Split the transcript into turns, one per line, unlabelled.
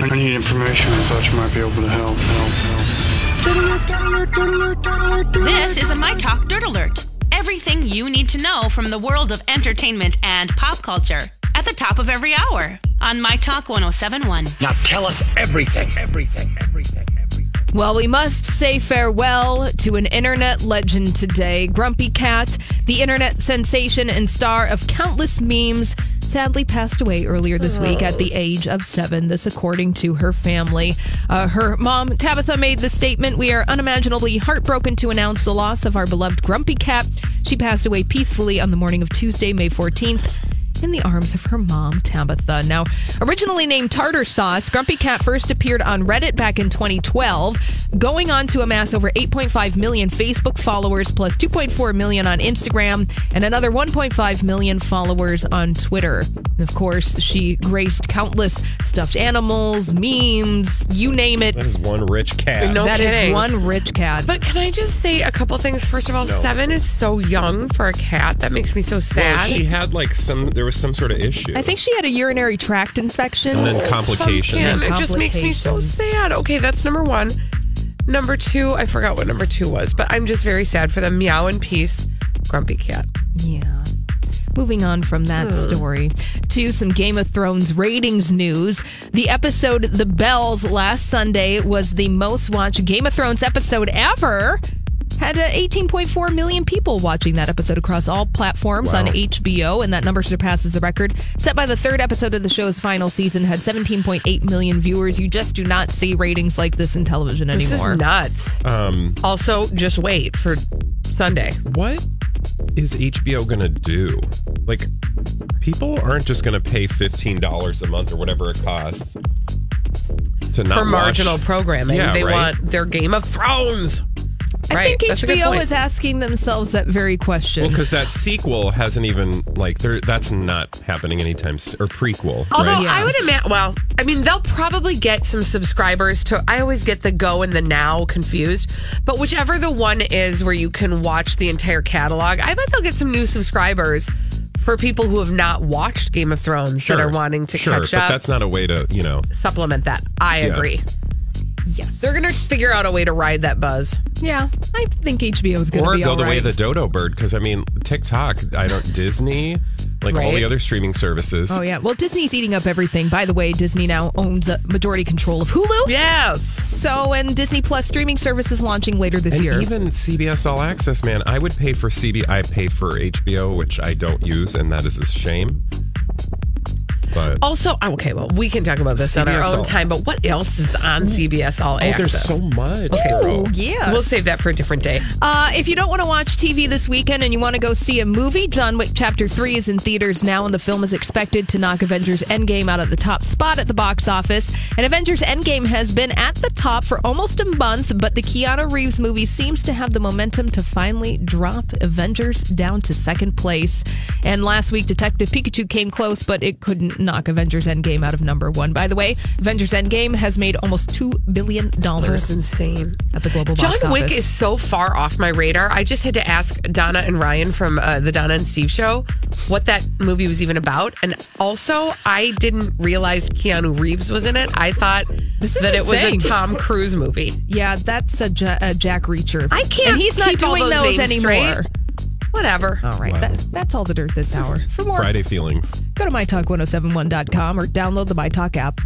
I need information. I thought you might be able to help. Help. Help.
This is a My Talk Dirt Alert. Everything you need to know from the world of entertainment and pop culture at the top of every hour on My Talk 1071.
Now tell us everything, everything, everything, everything.
Well, we must say farewell to an internet legend today. Grumpy Cat, the internet sensation and star of countless memes, sadly passed away earlier this week at the age of seven. This, according to her family. Uh, her mom, Tabitha, made the statement We are unimaginably heartbroken to announce the loss of our beloved Grumpy Cat. She passed away peacefully on the morning of Tuesday, May 14th in the arms of her mom, Tabitha. Now, originally named Tartar Sauce, Grumpy Cat first appeared on Reddit back in 2012, going on to amass over 8.5 million Facebook followers, plus 2.4 million on Instagram, and another 1.5 million followers on Twitter. Of course, she graced countless stuffed animals, memes, you name it.
That is one rich cat.
No
That is
kidding.
one rich cat.
But can I just say a couple things? First of all, seven is so young for a cat. That makes me so sad.
Well,
sad.
she had like some. There was some sort of issue.
I think she had a urinary tract infection.
and then oh, complications.
Pumpkin. It just makes me so sad. Okay, that's number one. Number two, I forgot what number two was, but I'm just very sad for them. Meow in peace, Grumpy Cat.
Yeah. Moving on from that hmm. story to some Game of Thrones ratings news. The episode The Bells last Sunday was the most watched Game of Thrones episode ever. Had uh, 18.4 million people watching that episode across all platforms on HBO, and that number surpasses the record set by the third episode of the show's final season. Had 17.8 million viewers. You just do not see ratings like this in television
This
anymore.
is nuts.
Um,
Also, just wait for Sunday.
what is HBO gonna do? Like, people aren't just gonna pay fifteen dollars a month or whatever it costs to not
for
watch-
marginal programming.
Yeah,
they
right?
want their Game of Thrones.
I
right.
think
That's
HBO
point.
is asking themselves that very question.
Well, because that sequel hasn't even like there. That's not happening anytime soon, or prequel.
Although
right?
I would imagine, well, I mean, they'll probably get some subscribers to. I always get the go and the now confused, but whichever the one is where you can watch the entire catalog, I bet they'll get some new subscribers for people who have not watched Game of Thrones that are wanting to
sure,
catch
but
up.
that's not a way to you know.
supplement that. I
Yeah.
agree.
Yes.
They're gonna figure out a way to ride that buzz.
Yeah, I think HBO is going to
Or
be
go
all
the way of the dodo bird because I mean TikTok. I don't Disney, like all
Right.
the other streaming services.
Oh yeah, well Disney's eating up everything. By the way, Disney now owns a majority control of Hulu.
Yes.
So, and Disney Plus streaming service is launching later this
And
year.
even CBS All Access, man, I would pay for CB. I pay for HBO, which I don't use, and that is a shame. But
Also, oh, okay, well, we can talk about this on our
CBS
own
All-
time, but what else is on CBS All
oh,
Access?
there's so much.
Oh, yes.
We'll save that for a different day.
Uh, if you don't want to watch TV this weekend and you want to go see a movie, John Wick Chapter 3 is in theaters now, and the film is expected to knock Avengers Endgame out of the top spot at the box office. And Avengers Endgame has been at the top for almost a month, but the Keanu Reeves movie seems to have the momentum to finally drop Avengers down to second place. And last week, Detective Pikachu came close, but it couldn't knock Avengers Endgame out of number one. By the way, Avengers Endgame has made almost $2 billion
That's insane.
at the global
John
box office.
Wick is so far off my radar. I just had to ask Donna and Ryan from uh, the Donna and Steve show what that movie was even about. And also, I didn't realize Keanu Reeves was in it. I thought
This is
that it was
thing.
a Tom Cruise movie.
Yeah, that's a, Jack Reacher.
I can't
And he's not
keep all
doing
those
those,
names
anymore.
straight. Whatever.
All right, that, that's all the dirt this hour. For more,
Friday feelings.
go to mytalk1071.com or download the MyTalk app.